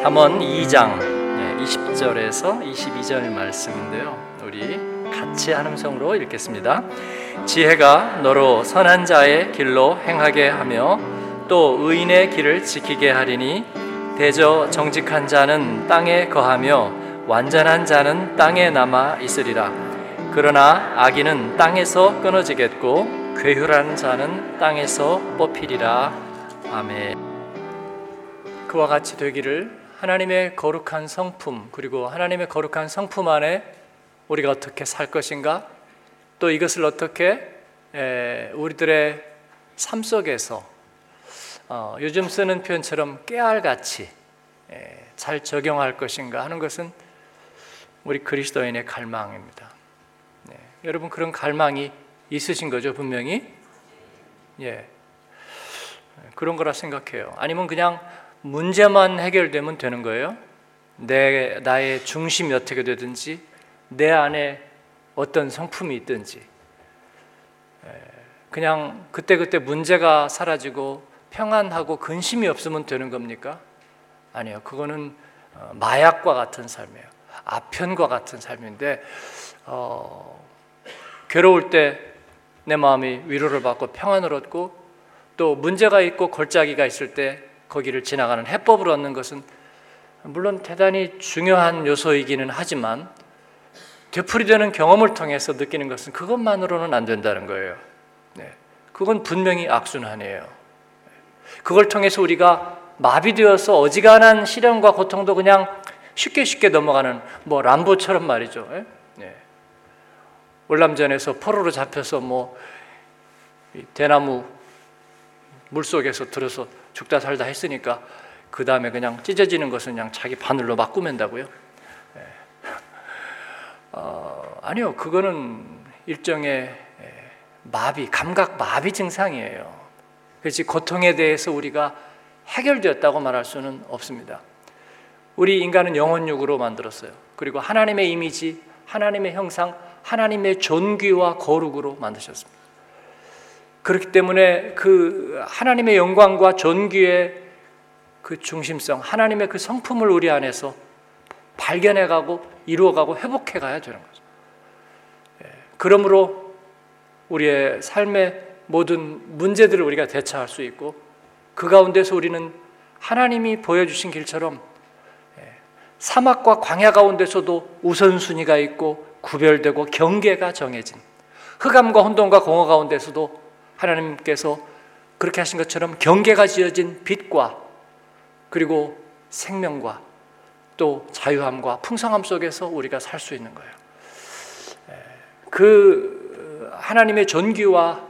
잠언 2장 20절에서 22절 말씀인데요. 우리 같이 한음성으로 읽겠습니다. 지혜가 너로 선한 자의 길로 행하게 하며 또 의인의 길을 지키게 하리니 대저 정직한 자는 땅에 거하며 완전한 자는 땅에 남아 있으리라. 그러나 악인은 땅에서 끊어지겠고 괴휼한 자는 땅에서 뽑히리라. 아멘. 그와 같이 되기를 하나님의 거룩한 성품 그리고 하나님의 거룩한 성품 안에 우리가 어떻게 살 것인가 또 이것을 어떻게 우리들의 삶 속에서 어, 요즘 쓰는 표현처럼 깨알같이 잘 적용할 것인가 하는 것은 우리 그리스도인의 갈망입니다. 네. 여러분 그런 갈망이 있으신 거죠 분명히 예 그런 거라 생각해요. 아니면 그냥 문제만 해결되면 되는 거예요. 내 나의 중심이 어떻게 되든지 내 안에 어떤 성품이 있든지 그냥 그때그때 문제가 사라지고 평안하고 근심이 없으면 되는 겁니까? 아니요. 그거는 어, 마약과 같은 삶이에요. 아편과 같은 삶인데 어, 괴로울 때 내 마음이 위로를 받고 평안을 얻고 또 문제가 있고 골짜기가 있을 때 거기를 지나가는 해법을 얻는 것은 물론 대단히 중요한 요소이기는 하지만 되풀이되는 경험을 통해서 느끼는 것은 그것만으로는 안 된다는 거예요. 네. 그건 분명히 악순환이에요. 그걸 통해서 우리가 마비되어서 어지간한 시련과 고통도 그냥 쉽게 쉽게 넘어가는 뭐 람보처럼 말이죠. 예? 네. 월남전에서 포로로 잡혀서 뭐 대나무 물 속에서 들어서 죽다 살다 했으니까 그 다음에 그냥 찢어지는 것은 그냥 자기 바늘로 막 꾸맨다고요? 예. 어, 아니요, 그거는 일종의 예, 마비, 감각 마비 증상이에요. 그렇지 고통에 대해서 우리가 해결되었다고 말할 수는 없습니다. 우리 인간은 영혼육으로 만들었어요. 그리고 하나님의 이미지, 하나님의 형상, 하나님의 존귀와 거룩으로 만드셨습니다. 그렇기 때문에 그 하나님의 영광과 존귀의 그 중심성, 하나님의 그 성품을 우리 안에서 발견해가고 이루어가고 회복해가야 되는 거죠. 예, 그러므로 우리의 삶의 모든 문제들을 우리가 대처할 수 있고 그 가운데서 우리는 하나님이 보여주신 길처럼 예, 사막과 광야 가운데서도 우선순위가 있고 구별되고 경계가 정해진 흑암과 혼돈과 공허 가운데서도 하나님께서 그렇게 하신 것처럼 경계가 지어진 빛과 그리고 생명과 또 자유함과 풍성함 속에서 우리가 살 수 있는 거예요. 그 하나님의 존귀와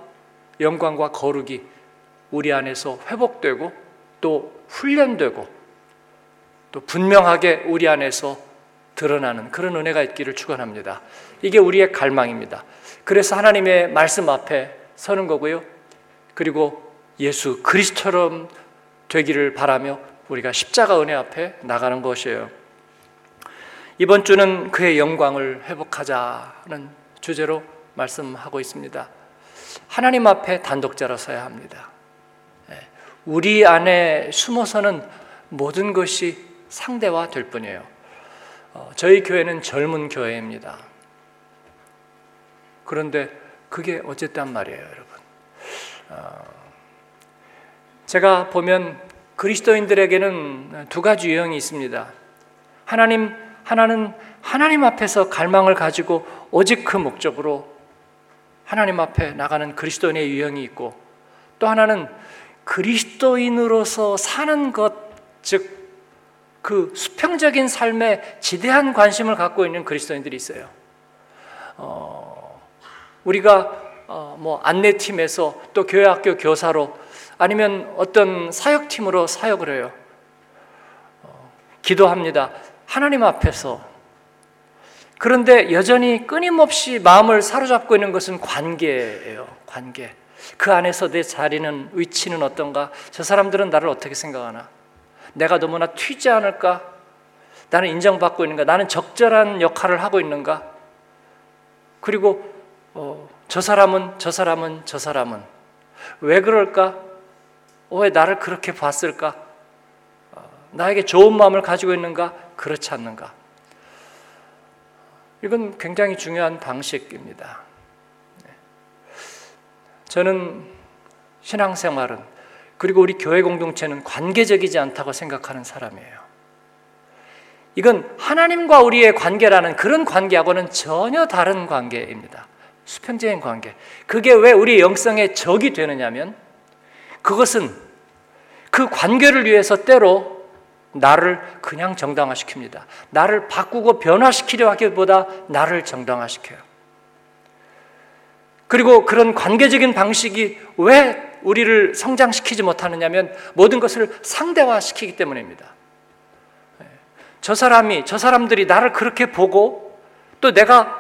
영광과 거룩이 우리 안에서 회복되고 또 훈련되고 또 분명하게 우리 안에서 드러나는 그런 은혜가 있기를 축원합니다. 이게 우리의 갈망입니다. 그래서 하나님의 말씀 앞에 서는 거고요. 그리고 예수 그리스처럼 되기를 바라며 우리가 십자가 은혜 앞에 나가는 것이에요. 이번 주는 그의 영광을 회복하자는 주제로 말씀하고 있습니다. 하나님 앞에 단독자로 서야 합니다. 예, 우리 안에 숨어서는 모든 것이 상대화 될 뿐이에요. 어, 저희 교회는 젊은 교회입니다. 그런데 그게 어쨌단 말이에요, 여러분. 어, 제가 보면 그리스도인들에게는 두 가지 유형이 있습니다. 하나님, 하나는 하나님 앞에서 갈망을 가지고 오직 그 목적으로 하나님 앞에 나가는 그리스도인의 유형이 있고 또 하나는 그리스도인으로서 사는 것, 즉, 그 수평적인 삶에 지대한 관심을 갖고 있는 그리스도인들이 있어요. 어, 우리가 어, 뭐 안내팀에서 또 교회 학교 교사로 아니면 어떤 사역팀으로 사역을 해요. 어, 기도합니다. 하나님 앞에서. 그런데 여전히 끊임없이 마음을 사로잡고 있는 것은 관계예요. 관계. 그 안에서 내 자리는 위치는 어떤가? 저 사람들은 나를 어떻게 생각하나? 내가 너무나 튀지 않을까? 나는 인정받고 있는가? 나는 적절한 역할을 하고 있는가? 그리고 어, 저 사람은 저 사람은 저 사람은 왜 그럴까? 왜 나를 그렇게 봤을까? 어, 나에게 좋은 마음을 가지고 있는가? 그렇지 않는가? 이건 굉장히 중요한 방식입니다. 네. 저는 신앙생활은 그리고 우리 교회 공동체는 관계적이지 않다고 생각하는 사람이에요. 이건 하나님과 우리의 관계라는 그런 관계하고는 전혀 다른 관계입니다. 수평적인 관계. 그게 왜 우리 영성의 적이 되느냐면 그것은 그 관계를 위해서 때로 나를 그냥 정당화시킵니다. 나를 바꾸고 변화시키려 하기보다 나를 정당화시켜요. 그리고 그런 관계적인 방식이 왜 우리를 성장시키지 못하느냐면 모든 것을 상대화시키기 때문입니다. 저 사람이, 저 사람들이 나를 그렇게 보고 또 내가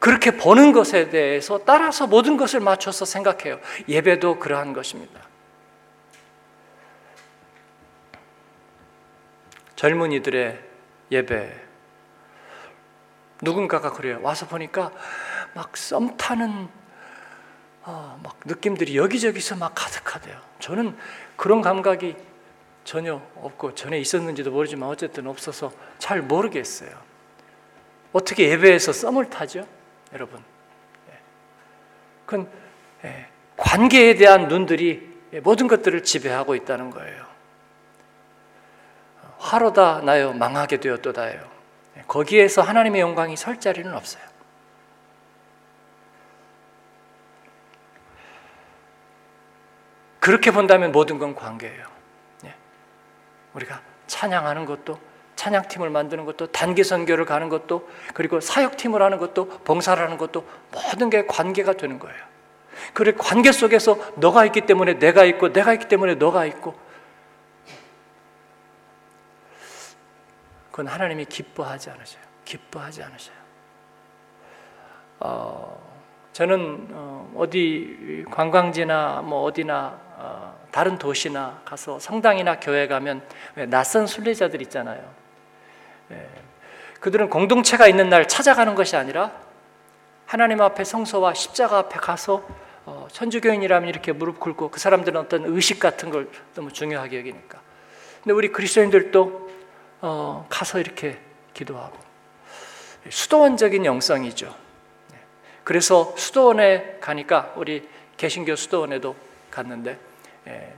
그렇게 보는 것에 대해서 따라서 모든 것을 맞춰서 생각해요. 예배도 그러한 것입니다. 젊은이들의 예배. 누군가가 그래요. 와서 보니까 막 썸 타는 어, 막 느낌들이 여기저기서 막 가득하대요. 저는 그런 감각이 전혀 없고 전에 있었는지도 모르지만 어쨌든 없어서 잘 모르겠어요. 어떻게 예배에서 썸을 타죠, 여러분? 예. 그건 예, 관계에 대한 눈들이 모든 것들을 지배하고 있다는 거예요. 화로다 나요 망하게 되었도다요. 예, 거기에서 하나님의 영광이 설 자리는 없어요. 그렇게 본다면 모든 건 관계예요. 우리가 찬양하는 것도 찬양팀을 만드는 것도 단기 선교를 가는 것도 그리고 사역팀을 하는 것도 봉사를 하는 것도 모든 게 관계가 되는 거예요. 그래 관계 속에서 너가 있기 때문에 내가 있고 내가 있기 때문에 너가 있고 그건 하나님이 기뻐하지 않으셔요. 기뻐하지 않으셔요. 어, 저는 어, 디 관광지나 뭐 어디나 어, 다른 도시나 가서 성당이나 교회 가면 낯선 순례자들 있잖아요. 예. 그들은 공동체가 있는 날 찾아가는 것이 아니라 하나님 앞에 성소와 십자가 앞에 가서 어, 천주교인이라면 이렇게 무릎 꿇고 그 사람들은 어떤 의식 같은 걸 너무 중요하게 여기니까. 근데 우리 그리스도인들도 어, 가서 이렇게 기도하고 수도원적인 영성이죠. 네. 그래서 수도원에 가니까 우리 개신교 수도원에도 갔는데 예.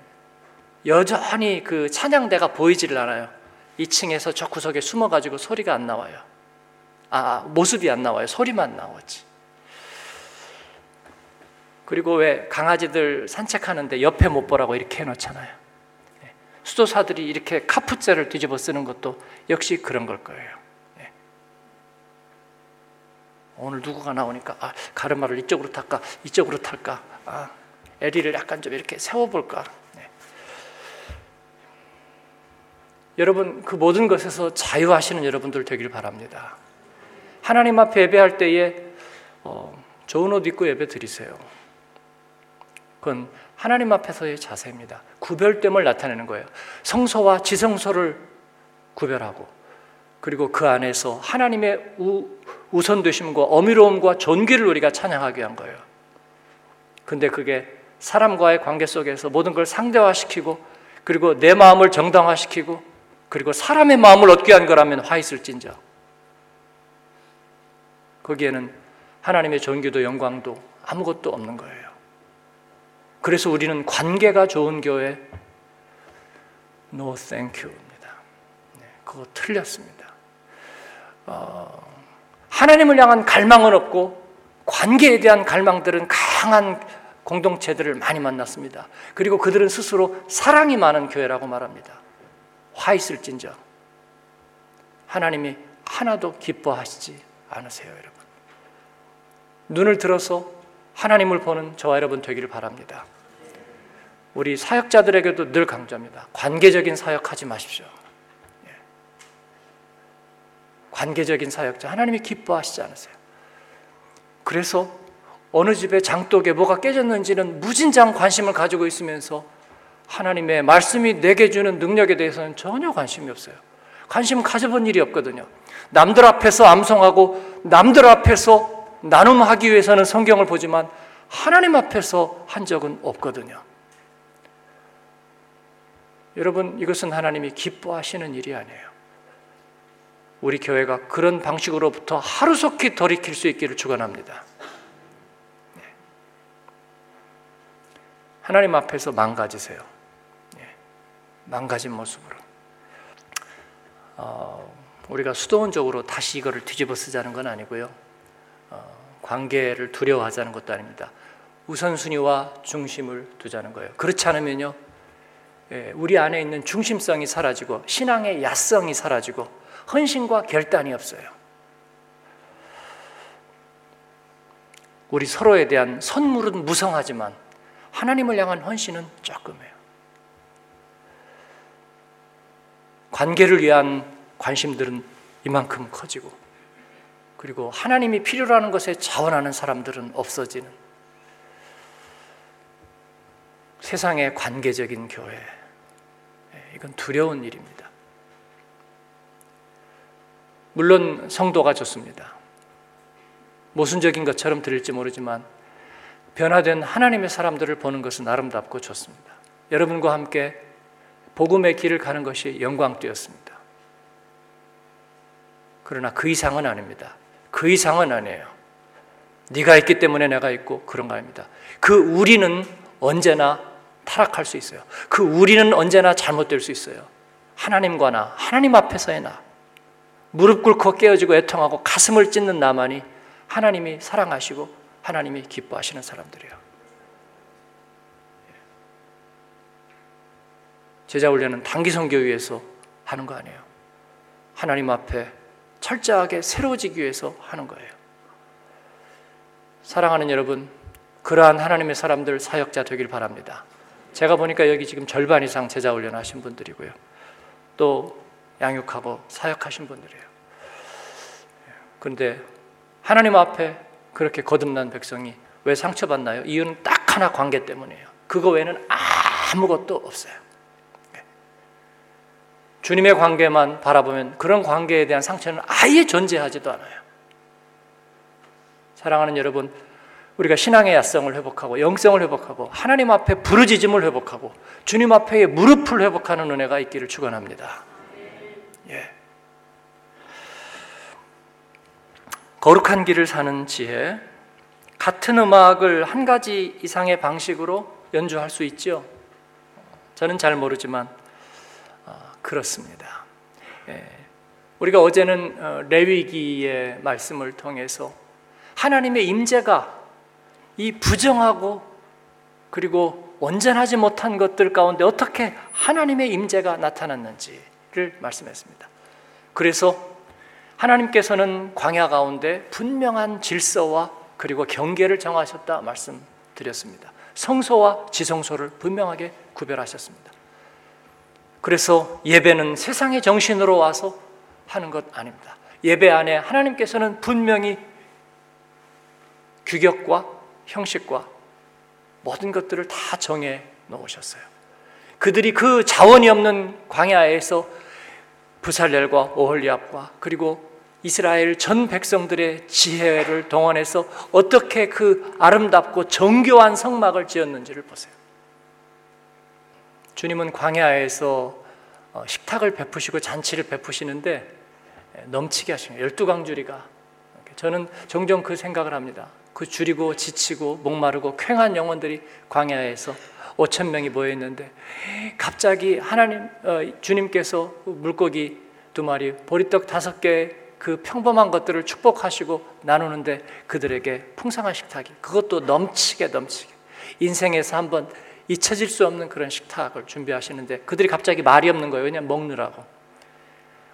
여전히 그 찬양대가 보이지를 않아요. 2층에서 저 구석에 숨어가지고 소리가 안 나와요. 아, 모습이 안 나와요. 소리만 나오지. 그리고 왜 강아지들 산책하는데 옆에 못 보라고 이렇게 해놓잖아요. 예. 수도사들이 이렇게 카푸째를 뒤집어 쓰는 것도 역시 그런 걸 거예요. 예. 오늘 누구가 나오니까 아, 가르마를 이쪽으로 탈까 이쪽으로 탈까 아, 에리를 약간 좀 이렇게 세워볼까. 네. 여러분 그 모든 것에서 자유하시는 여러분들 되길 바랍니다. 하나님 앞에 예배할 때에 어, 좋은 옷 입고 예배 드리세요. 그건 하나님 앞에서의 자세입니다. 구별됨을 나타내는 거예요. 성소와 지성소를 구별하고 그리고 그 안에서 하나님의 우, 우선되심과 어미로움과 존귀를 우리가 찬양하기 위한 거예요. 근데 그게 사람과의 관계 속에서 모든 걸 상대화시키고 그리고 내 마음을 정당화시키고 그리고 사람의 마음을 얻기 위한 거라면 화 있을진저 거기에는 하나님의 존귀도 영광도 아무것도 없는 거예요. 그래서 우리는 관계가 좋은 교회 no thank you입니다. 네, 그거 틀렸습니다. 어, 하나님을 향한 갈망은 없고 관계에 대한 갈망들은 강한 공동체들을 많이 만났습니다. 그리고 그들은 스스로 사랑이 많은 교회라고 말합니다. 화 있을진저 하나님이 하나도 기뻐하시지 않으세요, 여러분. 눈을 들어서 하나님을 보는 저와 여러분 되기를 바랍니다. 우리 사역자들에게도 늘 강조합니다. 관계적인 사역하지 마십시오. 예. 관계적인 사역자 하나님이 기뻐하시지 않으세요. 그래서 어느 집에 장독에 뭐가 깨졌는지는 무진장 관심을 가지고 있으면서 하나님의 말씀이 내게 주는 능력에 대해서는 전혀 관심이 없어요. 관심 가져본 일이 없거든요. 남들 앞에서 암송하고 남들 앞에서 나눔하기 위해서는 성경을 보지만 하나님 앞에서 한 적은 없거든요. 여러분 이것은 하나님이 기뻐하시는 일이 아니에요. 우리 교회가 그런 방식으로부터 하루속히 돌이킬 수 있기를 축원합니다. 네. 하나님 앞에서 망가지세요. 네. 망가진 모습으로. 어, 우리가 수도원적으로 다시 이거를 뒤집어 쓰자는 건 아니고요. 어, 관계를 두려워하자는 것도 아닙니다. 우선순위와 중심을 두자는 거예요. 그렇지 않으면요, 예, 우리 안에 있는 중심성이 사라지고 신앙의 야성이 사라지고 헌신과 결단이 없어요. 우리 서로에 대한 선물은 무성하지만 하나님을 향한 헌신은 조금해요. 관계를 위한 관심들은 이만큼 커지고 그리고 하나님이 필요로 하는 것에 자원하는 사람들은 없어지는 세상의 관계적인 교회. 예, 이건 두려운 일입니다. 물론 성도가 좋습니다. 모순적인 것처럼 들릴지 모르지만 변화된 하나님의 사람들을 보는 것은 아름답고 좋습니다. 여러분과 함께 복음의 길을 가는 것이 영광되었습니다. 그러나 그 이상은 아닙니다. 그 이상은 아니에요. 네가 있기 때문에 내가 있고 그런 거 아닙니다. 그 우리는 언제나 타락할 수 있어요. 그 우리는 언제나 잘못될 수 있어요. 하나님과 나, 하나님 앞에서의 나. 무릎 꿇고 깨어지고 애통하고 가슴을 찢는 나만이 하나님이 사랑하시고 하나님이 기뻐하시는 사람들이에요. 제자 훈련은 단기 선교위에서 하는 거 아니에요. 하나님 앞에 철저하게 새로워지기 위해서 하는 거예요. 사랑하는 여러분, 그러한 하나님의 사람들 사역자 되길 바랍니다. 제가 보니까 여기 지금 절반 이상 제자 훈련 하신 분들이고요. 또 양육하고 사역하신 분들이에요. 그런데 하나님 앞에 그렇게 거듭난 백성이 왜 상처받나요? 이유는 딱 하나 관계 때문이에요. 그거 외에는 아무것도 없어요. 네. 주님의 관계만 바라보면 그런 관계에 대한 상처는 아예 존재하지도 않아요. 사랑하는 여러분, 우리가 신앙의 야성을 회복하고 영성을 회복하고 하나님 앞에 부르짖음을 회복하고 주님 앞에 무릎을 회복하는 은혜가 있기를 축원합니다. 예. 거룩한 길을 사는 지혜. 같은 음악을 한 가지 이상의 방식으로 연주할 수 있죠. 저는 잘 모르지만 어, 그렇습니다. 예. 우리가 어제는 어, 레위기의 말씀을 통해서 하나님의 임재가 이 부정하고 그리고 온전하지 못한 것들 가운데 어떻게 하나님의 임재가 나타났는지를 말씀했습니다. 그래서 하나님께서는 광야 가운데 분명한 질서와 그리고 경계를 정하셨다 말씀드렸습니다. 성소와 지성소를 분명하게 구별하셨습니다. 그래서 예배는 세상의 정신으로 와서 하는 것 아닙니다. 예배 안에 하나님께서는 분명히 규격과 형식과 모든 것들을 다 정해 놓으셨어요. 그들이 그 자원이 없는 광야에서 부살렐과 오홀리압과 그리고 이스라엘 전 백성들의 지혜를 동원해서 어떻게 그 아름답고 정교한 성막을 지었는지를 보세요. 주님은 광야에서 어, 식탁을 베푸시고 잔치를 베푸시는데 넘치게 하시는 열두 강주리가. 저는 종종 그 생각을 합니다. 그 줄이고 지치고 목마르고 쾌한 영혼들이 광야에서 5천 명이 모여 있는데 갑자기 하나님 어, 주님께서 물고기 두 마리 보리떡 다섯 개그 평범한 것들을 축복하시고 나누는데 그들에게 풍성한 식탁이 그것도 넘치게 넘치게. 인생에서 한번 잊혀질 수 없는 그런 식탁을 준비하시는데 그들이 갑자기 말이 없는 거예요. 왜냐면 먹느라고.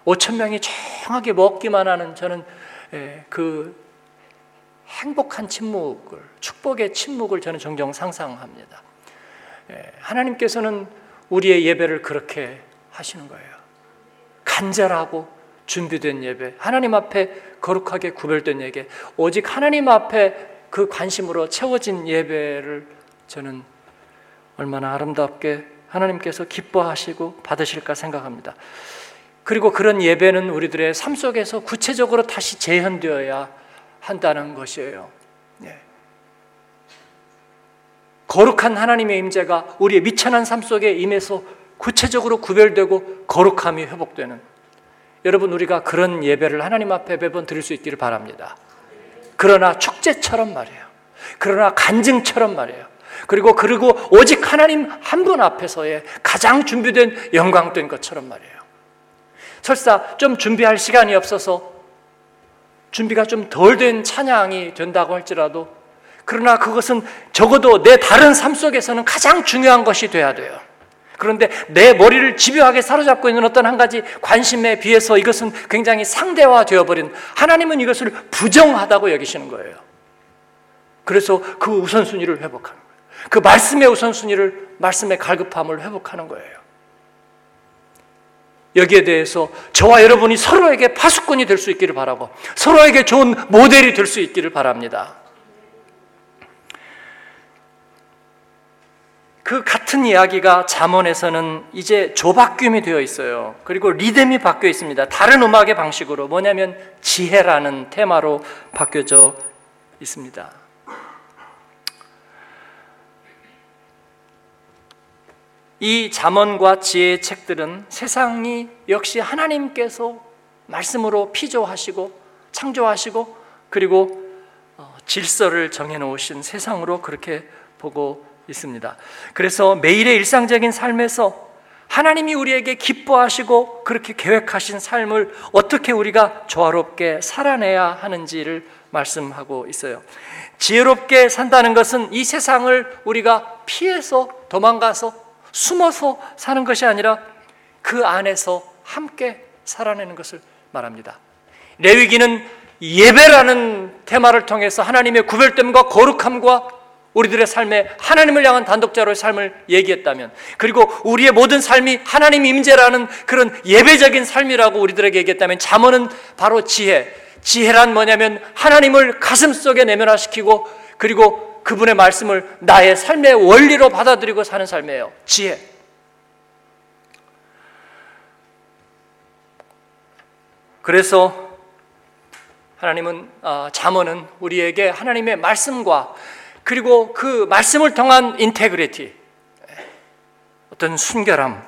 5천 명이 조용하게 먹기만 하는 저는 예, 그 행복한 침묵을 축복의 침묵을 저는 종종 상상합니다. 예, 하나님께서는 우리의 예배를 그렇게 하시는 거예요. 간절하고 준비된 예배, 하나님 앞에 거룩하게 구별된 예배, 오직 하나님 앞에 그 관심으로 채워진 예배를 저는 얼마나 아름답게 하나님께서 기뻐하시고 받으실까 생각합니다. 그리고 그런 예배는 우리들의 삶 속에서 구체적으로 다시 재현되어야 한다는 것이에요. 예. 거룩한 하나님의 임재가 우리의 미천한 삶 속에 임해서 구체적으로 구별되고 거룩함이 회복되는 여러분 우리가 그런 예배를 하나님 앞에 매번 드릴 수 있기를 바랍니다. 그러나 축제처럼 말이에요. 그러나 간증처럼 말이에요. 그리고 그리고 오직 하나님 한 분 앞에서의 가장 준비된 영광된 것처럼 말이에요. 설사 좀 준비할 시간이 없어서 준비가 좀 덜 된 찬양이 된다고 할지라도 그러나 그것은 적어도 내 다른 삶 속에서는 가장 중요한 것이 돼야 돼요. 그런데 내 머리를 집요하게 사로잡고 있는 어떤 한 가지 관심에 비해서 이것은 굉장히 상대화 되어 버린 하나님은 이것을 부정하다고 여기시는 거예요. 그래서 그 우선순위를 거예요. 그 말씀의 우선순위를 말씀의 갈급함을 회복하는 거예요. 여기에 대해서 저와 여러분이 서로에게 파수꾼이 될 수 있기를 바라고 서로에게 좋은 모델이 될 수 있기를 바랍니다. 그 같은 이야기가 잠언에서는 이제 조바뀜이 되어 있어요. 그리고 리듬이 바뀌어 있습니다. 다른 음악의 방식으로 뭐냐면 지혜라는 테마로 바뀌어져 있습니다. 이 잠언과 지혜의 책들은 세상이 역시 하나님께서 말씀으로 피조하시고 창조하시고 그리고 어, 질서를 정해 놓으신 세상으로 그렇게 보고 있습니다. 그래서 매일의 일상적인 삶에서 하나님이 우리에게 기뻐하시고 그렇게 계획하신 삶을 어떻게 우리가 조화롭게 살아내야 하는지를 말씀하고 있어요. 지혜롭게 산다는 것은 이 세상을 우리가 피해서 도망가서 숨어서 사는 것이 아니라 그 안에서 함께 살아내는 것을 말합니다. 레위기는 예배라는 테마를 통해서 하나님의 구별됨과 거룩함과 우리들의 삶에 하나님을 향한 단독자로의 삶을 얘기했다면 그리고 우리의 모든 삶이 하나님 임재라는 그런 예배적인 삶이라고 우리들에게 얘기했다면 잠언은 바로 지혜 지혜란 뭐냐면 하나님을 가슴 속에 내면화시키고 그리고 그분의 말씀을 나의 삶의 원리로 받아들이고 사는 삶이에요. 지혜. 그래서 하나님은 아, 잠언은 우리에게 하나님의 말씀과 그리고 그 말씀을 통한 인테그리티, 어떤 순결함,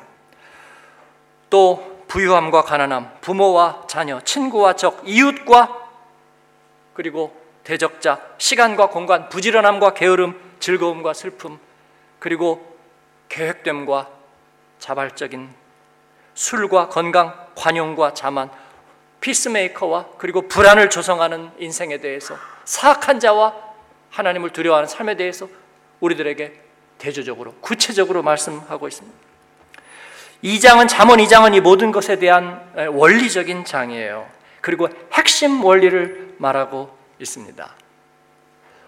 또 부유함과 가난함, 부모와 자녀, 친구와 적, 이웃과 그리고 대적자, 시간과 공간, 부지런함과 게으름, 즐거움과 슬픔, 그리고 계획됨과 자발적인 술과 건강, 관용과 자만, 피스메이커와 그리고 불안을 조성하는 인생에 대해서 사악한 자와 하나님을 두려워하는 삶에 대해서 우리들에게 대조적으로 구체적으로 말씀하고 있습니다. 이 장은 잠언 이 장은 이 모든 것에 대한 원리적인 장이에요. 그리고 핵심 원리를 말하고 있습니다.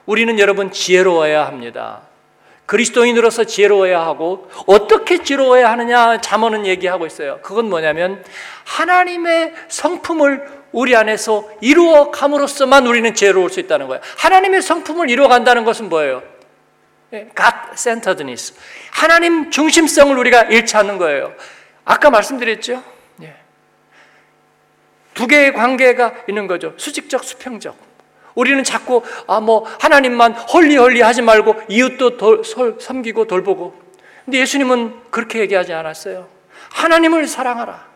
우리는 여러분 지혜로워야 합니다. 그리스도인으로서 지혜로워야 하고 어떻게 지혜로워야 하느냐 잠언은 얘기하고 있어요. 그건 뭐냐면 하나님의 성품을 우리 안에서 이루어 감으로써만 우리는 지혜로울 수 있다는 거예요. 하나님의 성품을 이루어 간다는 것은 뭐예요? 예, God centeredness. 하나님 중심성을 우리가 잃지 않는 거예요. 아까 말씀드렸죠? 예. 두 개의 관계가 있는 거죠. 수직적, 수평적. 우리는 자꾸 아 뭐 하나님만 헐리헐리 하지 말고 이웃도 돌, 설, 섬기고 돌보고. 근데 예수님은 그렇게 얘기하지 않았어요. 하나님을 사랑하라.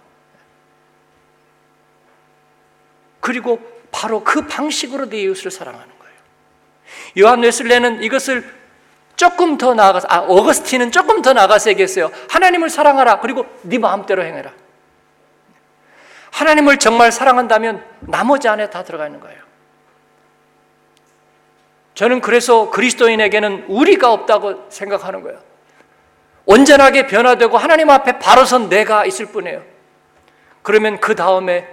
그리고 바로 그 방식으로 내 이웃을 사랑하는 거예요. 요한 웨슬레는 이것을 조금 더 나아가서 아 어거스틴은 조금 더 나아가서 얘기했어요. 하나님을 사랑하라. 그리고 네 마음대로 행해라. 하나님을 정말 사랑한다면 나머지 안에 다 들어가 있는 거예요. 저는 그래서 그리스도인에게는 우리가 없다고 생각하는 거예요. 온전하게 변화되고 하나님 앞에 바로 선 내가 있을 뿐이에요. 그러면 그 다음에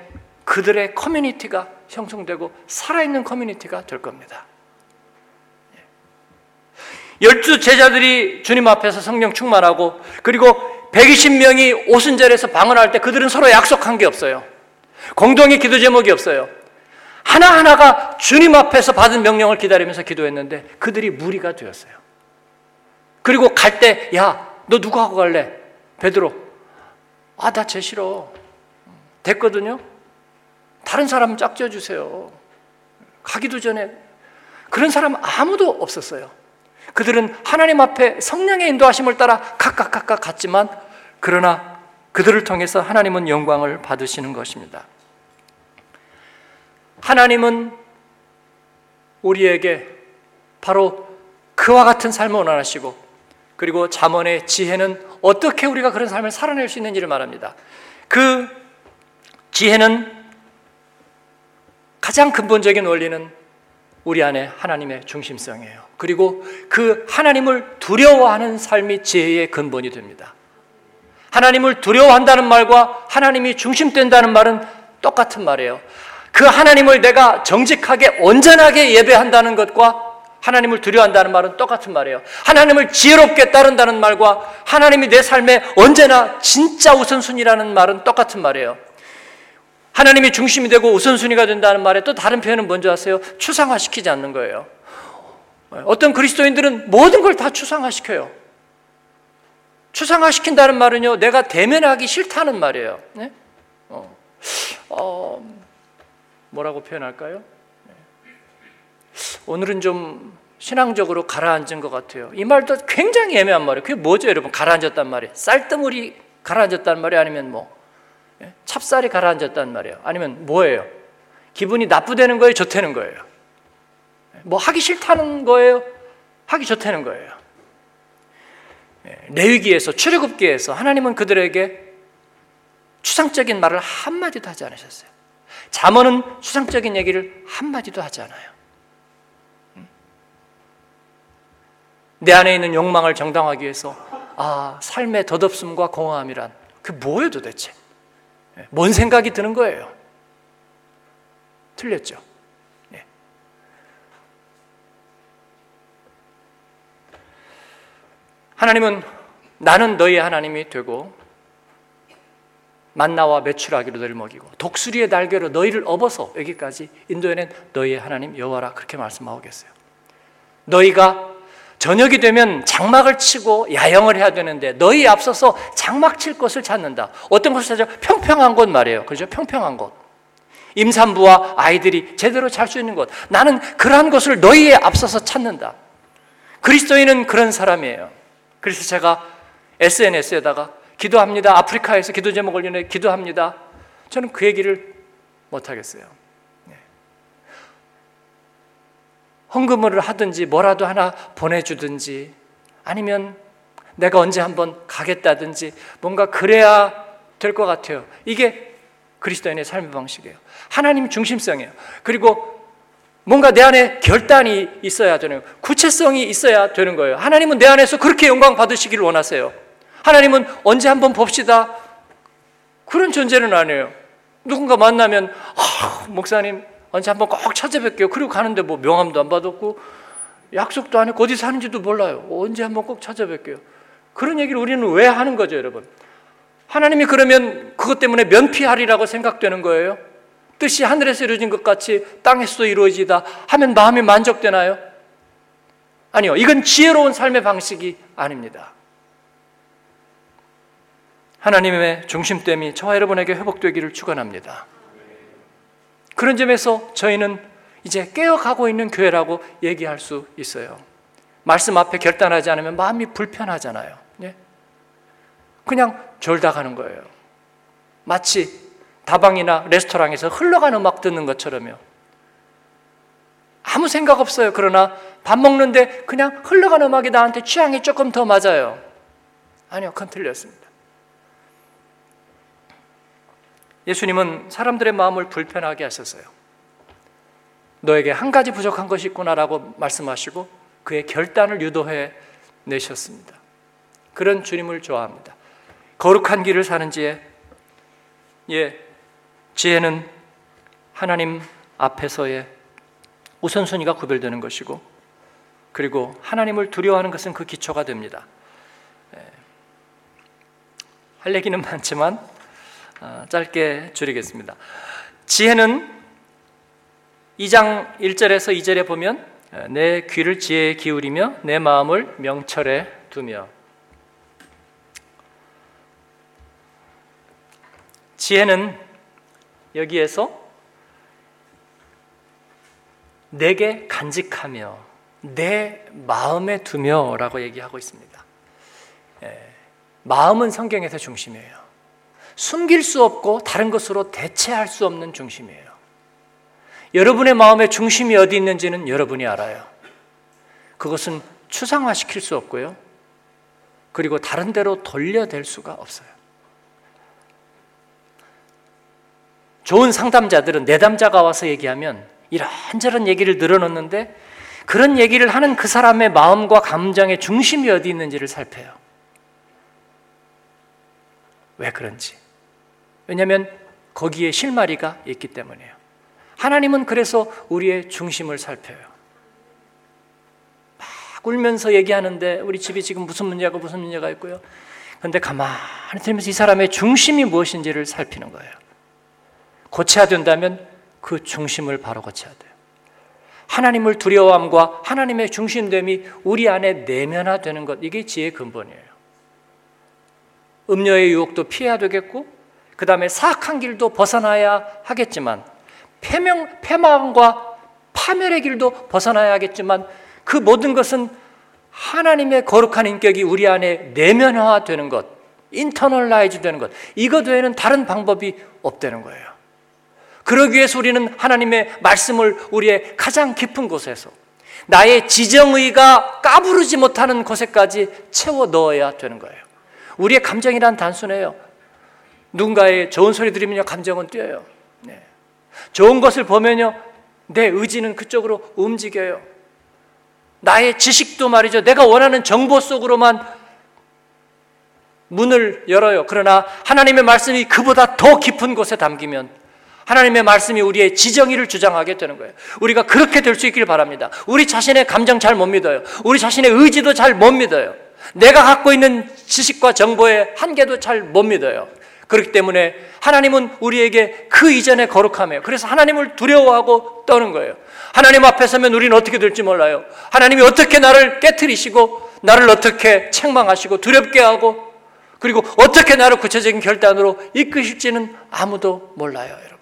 그들의 커뮤니티가 형성되고 살아있는 커뮤니티가 될 겁니다. 열두 제자들이 주님 앞에서 성령 충만하고 그리고 120명이 오순절에서 방언할 때 그들은 서로 약속한 게 없어요. 공동의 기도 제목이 없어요. 하나하나가 주님 앞에서 받은 명령을 기다리면서 기도했는데 그들이 무리가 되었어요. 그리고 갈 때, 야, 너 누구하고 갈래? 베드로. 아, 나 쟤 싫어. 됐거든요? 다른 사람 짝지어 주세요. 가기도 전에 그런 사람 아무도 없었어요. 그들은 하나님 앞에 성령의 인도하심을 따라 각각 각각 갔지만 그러나 그들을 통해서 하나님은 영광을 받으시는 것입니다. 하나님은 우리에게 바로 그와 같은 삶을 원하시고 그리고 잠언의 지혜는 어떻게 우리가 그런 삶을 살아낼 수 있는지를 말합니다. 그 지혜는 가장 근본적인 원리는 우리 안에 하나님의 중심성이에요. 그리고 그 하나님을 두려워하는 삶이 지혜의 근본이 됩니다. 하나님을 두려워한다는 말과 하나님이 중심된다는 말은 똑같은 말이에요. 그 하나님을 내가 정직하게 온전하게 예배한다는 것과 하나님을 두려워한다는 말은 똑같은 말이에요. 하나님을 지혜롭게 따른다는 말과 하나님이 내 삶에 언제나 진짜 우선순위라는 말은 똑같은 말이에요. 하나님이 중심이 되고 우선순위가 된다는 말에 또 다른 표현은 뭔지 아세요? 추상화시키지 않는 거예요. 어떤 그리스도인들은 모든 걸 다 추상화시켜요. 추상화시킨다는 말은요, 내가 대면하기 싫다는 말이에요. 네? 어, 어, 뭐라고 표현할까요? 네. 오늘은 좀 신앙적으로 가라앉은 것 같아요. 이 말도 굉장히 애매한 말이에요. 그게 뭐죠, 여러분? 가라앉았단 말이에요. 쌀뜨물이 가라앉았단 말이에요? 아니면 뭐, 예? 찹쌀이 가라앉았단 말이에요? 아니면 뭐예요? 기분이 나쁘다는 거예요? 좋다는 거예요? 뭐 하기 싫다는 거예요? 하기 좋다는 거예요? 예, 레위기에서 출애굽기에서 하나님은 그들에게 추상적인 말을 한마디도 하지 않으셨어요. 잠언은 추상적인 얘기를 한마디도 하지 않아요. 음? 내 안에 있는 욕망을 정당하기 위해서 아 삶의 덧없음과 공허함이란 그 뭐예요 도대체? 예, 뭔 생각이 드는 거예요? 틀렸죠. 하나님은 나는 너희 하나님이 되고 만나와 매출하기로 너를 먹이고 독수리의 날개로 너희를 업어서 여기까지 인도에는 너희의 하나님 여호와라 그렇게 말씀하고 계세요. 너희가 저녁이 되면 장막을 치고 야영을 해야 되는데 너희 앞서서 장막 칠 곳을 찾는다. 어떤 곳을 찾아? 평평한 곳 말이에요. 그죠? 평평한 곳. 임산부와 아이들이 제대로 잘 수 있는 곳. 나는 그러한 곳을 너희에 앞서서 찾는다. 그리스도인은 그런 사람이에요. 그래서 제가 SNS에다가 기도합니다. 아프리카에서 기도 제목 올리는 기도합니다. 저는 그 얘기를 못 하겠어요. 네. 헌금을 하든지 뭐라도 하나 보내주든지 아니면 내가 언제 한번 가겠다든지 뭔가 그래야 될 것 같아요. 이게 그리스도인의 삶의 방식이에요. 하나님 중심성이에요. 그리고 뭔가 내 안에 결단이 있어야 되는 구체성이 있어야 되는 거예요. 하나님은 내 안에서 그렇게 영광 받으시기를 원하세요. 하나님은 언제 한번 봅시다. 그런 존재는 아니에요. 누군가 만나면 아, 목사님 언제 한번 꼭 찾아뵐게요. 그리고 가는데 뭐 명함도 안 받았고 약속도 안 했고 어디 사는지도 몰라요. 언제 한번 꼭 찾아뵐게요. 그런 얘기를 우리는 왜 하는 거죠, 여러분? 하나님이 그러면 그것 때문에 면피하리라고 생각되는 거예요. 뜻이 하늘에서 이루어진 것 같이 땅에서도 이루어지다 하면 마음이 만족되나요? 아니요. 이건 지혜로운 삶의 방식이 아닙니다. 하나님의 중심됨이 저와 여러분에게 회복되기를 축원합니다. 그런 점에서 저희는 이제 깨어가고 있는 교회라고 얘기할 수 있어요. 말씀 앞에 결단하지 않으면 마음이 불편하잖아요. 예? 그냥 졸다 가는 거예요. 마치 다방이나 레스토랑에서 흘러가는 음악 듣는 것처럼요. 아무 생각 없어요. 그러나 밥 먹는데 그냥 흘러가는 음악이 나한테 취향이 조금 더 맞아요. 아니요, 그건 틀렸습니다. 예수님은 사람들의 마음을 불편하게 하셨어요. 너에게 한 가지 부족한 것이 있구나라고 말씀하시고 그의 결단을 유도해 내셨습니다. 그런 주님을 좋아합니다. 거룩한 길을 사는 지에 예, 지혜는 하나님 앞에서의 우선순위가 구별되는 것이고 그리고 하나님을 두려워하는 것은 그 기초가 됩니다. 예. 할 얘기는 많지만 아, 짧게 줄이겠습니다. 지혜는 2장 1절에서 2절에 보면 예, 내 귀를 지혜에 기울이며 내 마음을 명철에 두며 지혜는 여기에서 내게 간직하며 내 마음에 두며라고 얘기하고 있습니다. 예. 마음은 성경에서 중심이에요. 숨길 수 없고 다른 것으로 대체할 수 없는 중심이에요. 여러분의 마음의 중심이 어디 있는지는 여러분이 알아요. 그것은 추상화시킬 수 없고요. 그리고 다른 데로 돌려댈 수가 없어요. 좋은 상담자들은 내담자가 와서 얘기하면 이런저런 얘기를 늘어놓는데 그런 얘기를 하는 그 사람의 마음과 감정의 중심이 어디 있는지를 살펴요. 왜 그런지. 왜냐하면 거기에 실마리가 있기 때문이에요. 하나님은 그래서 우리의 중심을 살펴요. 막 울면서 얘기하는데 우리 집이 지금 무슨 문제가 무슨 문제가 있고요. 그런데 가만히 들면서 이 사람의 중심이 무엇인지를 살피는 거예요. 고쳐야 된다면 그 중심을 바로 고쳐야 돼요. 하나님을 두려워함과 하나님의 중심됨이 우리 안에 내면화되는 것 이게 지혜의 근본이에요. 음료의 유혹도 피해야 되겠고 그 다음에 사악한 길도 벗어나야 하겠지만 패명, 패망과 파멸의 길도 벗어나야 하겠지만 그 모든 것은 하나님의 거룩한 인격이 우리 안에 내면화되는 것, internalize 되는 것, 이것 외에는 다른 방법이 없다는 거예요. 그러기 위해서 우리는 하나님의 말씀을 우리의 가장 깊은 곳에서 나의 지정의가 까부르지 못하는 곳에까지 채워 넣어야 되는 거예요. 우리의 감정이란 단순해요. 누군가의 좋은 소리 들으면요, 감정은 뛰어요. 네. 좋은 것을 보면요, 내 의지는 그쪽으로 움직여요. 나의 지식도 말이죠. 내가 원하는 정보 속으로만 문을 열어요. 그러나 하나님의 말씀이 그보다 더 깊은 곳에 담기면 하나님의 말씀이 우리의 지정의를 주장하게 되는 거예요. 우리가 그렇게 될 수 있기를 바랍니다. 우리 자신의 감정 잘 못 믿어요. 우리 자신의 의지도 잘 못 믿어요. 내가 갖고 있는 지식과 정보의 한계도 잘 못 믿어요. 그렇기 때문에 하나님은 우리에게 그 이전에 거룩함이에요. 그래서 하나님을 두려워하고 떠는 거예요. 하나님 앞에 서면 우리는 어떻게 될지 몰라요. 하나님이 어떻게 나를 깨뜨리시고 나를 어떻게 책망하시고 두렵게 하고 그리고 어떻게 나를 구체적인 결단으로 이끄실지는 아무도 몰라요, 여러분.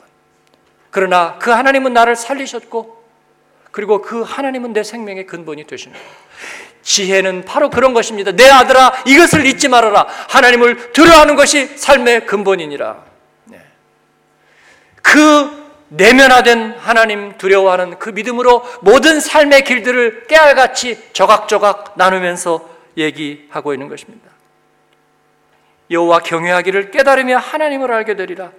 그러나 그 하나님은 나를 살리셨고 그리고 그 하나님은 내 생명의 근본이 되시는 거예요. 지혜는 바로 그런 것입니다. 내 아들아 이것을 잊지 말아라. 하나님을 두려워하는 것이 삶의 근본이니라. 네. 그 내면화된 하나님 두려워하는 그 믿음으로 모든 삶의 길들을 깨알같이 조각조각 나누면서 얘기하고 있는 것입니다. 여호와 경외하기를 깨달으며 하나님을 알게 되리라.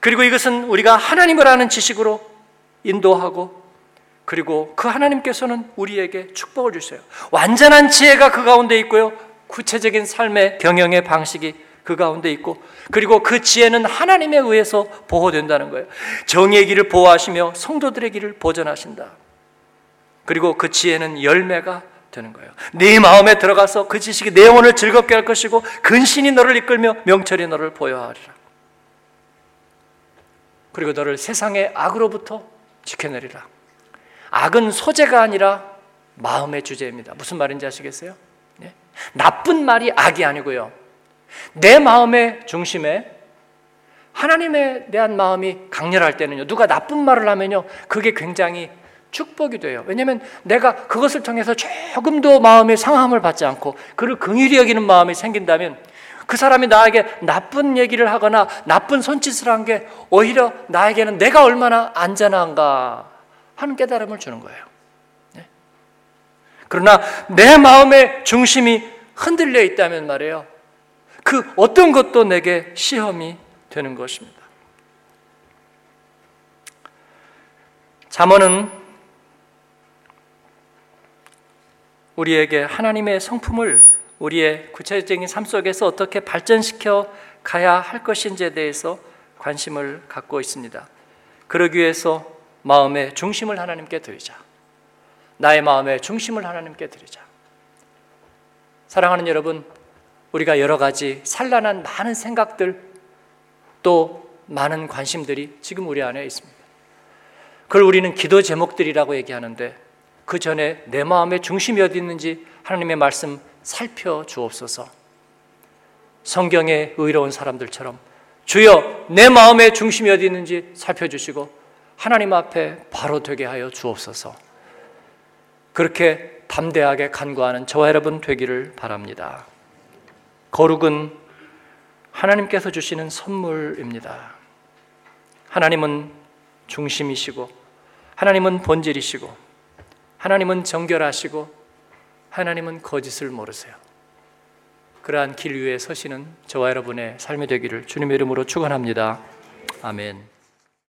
그리고 이것은 우리가 하나님을 아는 지식으로 인도하고 그리고 그 하나님께서는 우리에게 축복을 주세요. 완전한 지혜가 그 가운데 있고요. 구체적인 삶의 경영의 방식이 그 가운데 있고 그리고 그 지혜는 하나님에 의해서 보호된다는 거예요. 정의의 길을 보호하시며 성도들의 길을 보전하신다. 그리고 그 지혜는 열매가 되는 거예요. 네 마음에 들어가서 그 지식이 내 영혼을 즐겁게 할 것이고 근신이 너를 이끌며 명철이 너를 보여하리라. 그리고 너를 세상의 악으로부터 지켜내리라. 악은 소재가 아니라 마음의 주제입니다. 무슨 말인지 아시겠어요? 네? 나쁜 말이 악이 아니고요. 내 마음의 중심에 하나님에 대한 마음이 강렬할 때는요. 누가 나쁜 말을 하면요. 그게 굉장히 축복이 돼요. 왜냐하면 내가 그것을 통해서 조금도 마음의 상함을 받지 않고 그를 긍휼히 여기는 마음이 생긴다면 그 사람이 나에게 나쁜 얘기를 하거나 나쁜 손짓을 한 게 오히려 나에게는 내가 얼마나 안전한가 하는 깨달음을 주는 거예요. 네? 그러나 내 마음의 중심이 흔들려 있다면 말이에요. 그 어떤 것도 내게 시험이 되는 것입니다. 잠언은 우리에게 하나님의 성품을 우리의 구체적인 삶 속에서 어떻게 발전시켜 가야 할 것인지에 대해서 관심을 갖고 있습니다. 그러기 위해서 마음의 중심을 하나님께 드리자. 나의 마음의 중심을 하나님께 드리자. 사랑하는 여러분, 우리가 여러 가지 산란한 많은 생각들 또 많은 관심들이 지금 우리 안에 있습니다. 그걸 우리는 기도 제목들이라고 얘기하는데 그 전에 내 마음의 중심이 어디 있는지 하나님의 말씀 살펴 주옵소서. 성경에 의로운 사람들처럼 주여 내 마음의 중심이 어디 있는지 살펴 주시고 하나님 앞에 바로 되게 하여 주옵소서. 그렇게 담대하게 간구하는 저와 여러분 되기를 바랍니다. 거룩은 하나님께서 주시는 선물입니다. 하나님은 중심이시고, 하나님은 본질이시고, 하나님은 정결하시고, 하나님은 거짓을 모르세요. 그러한 길 위에 서시는 저와 여러분의 삶이 되기를 주님의 이름으로 축원합니다. 아멘.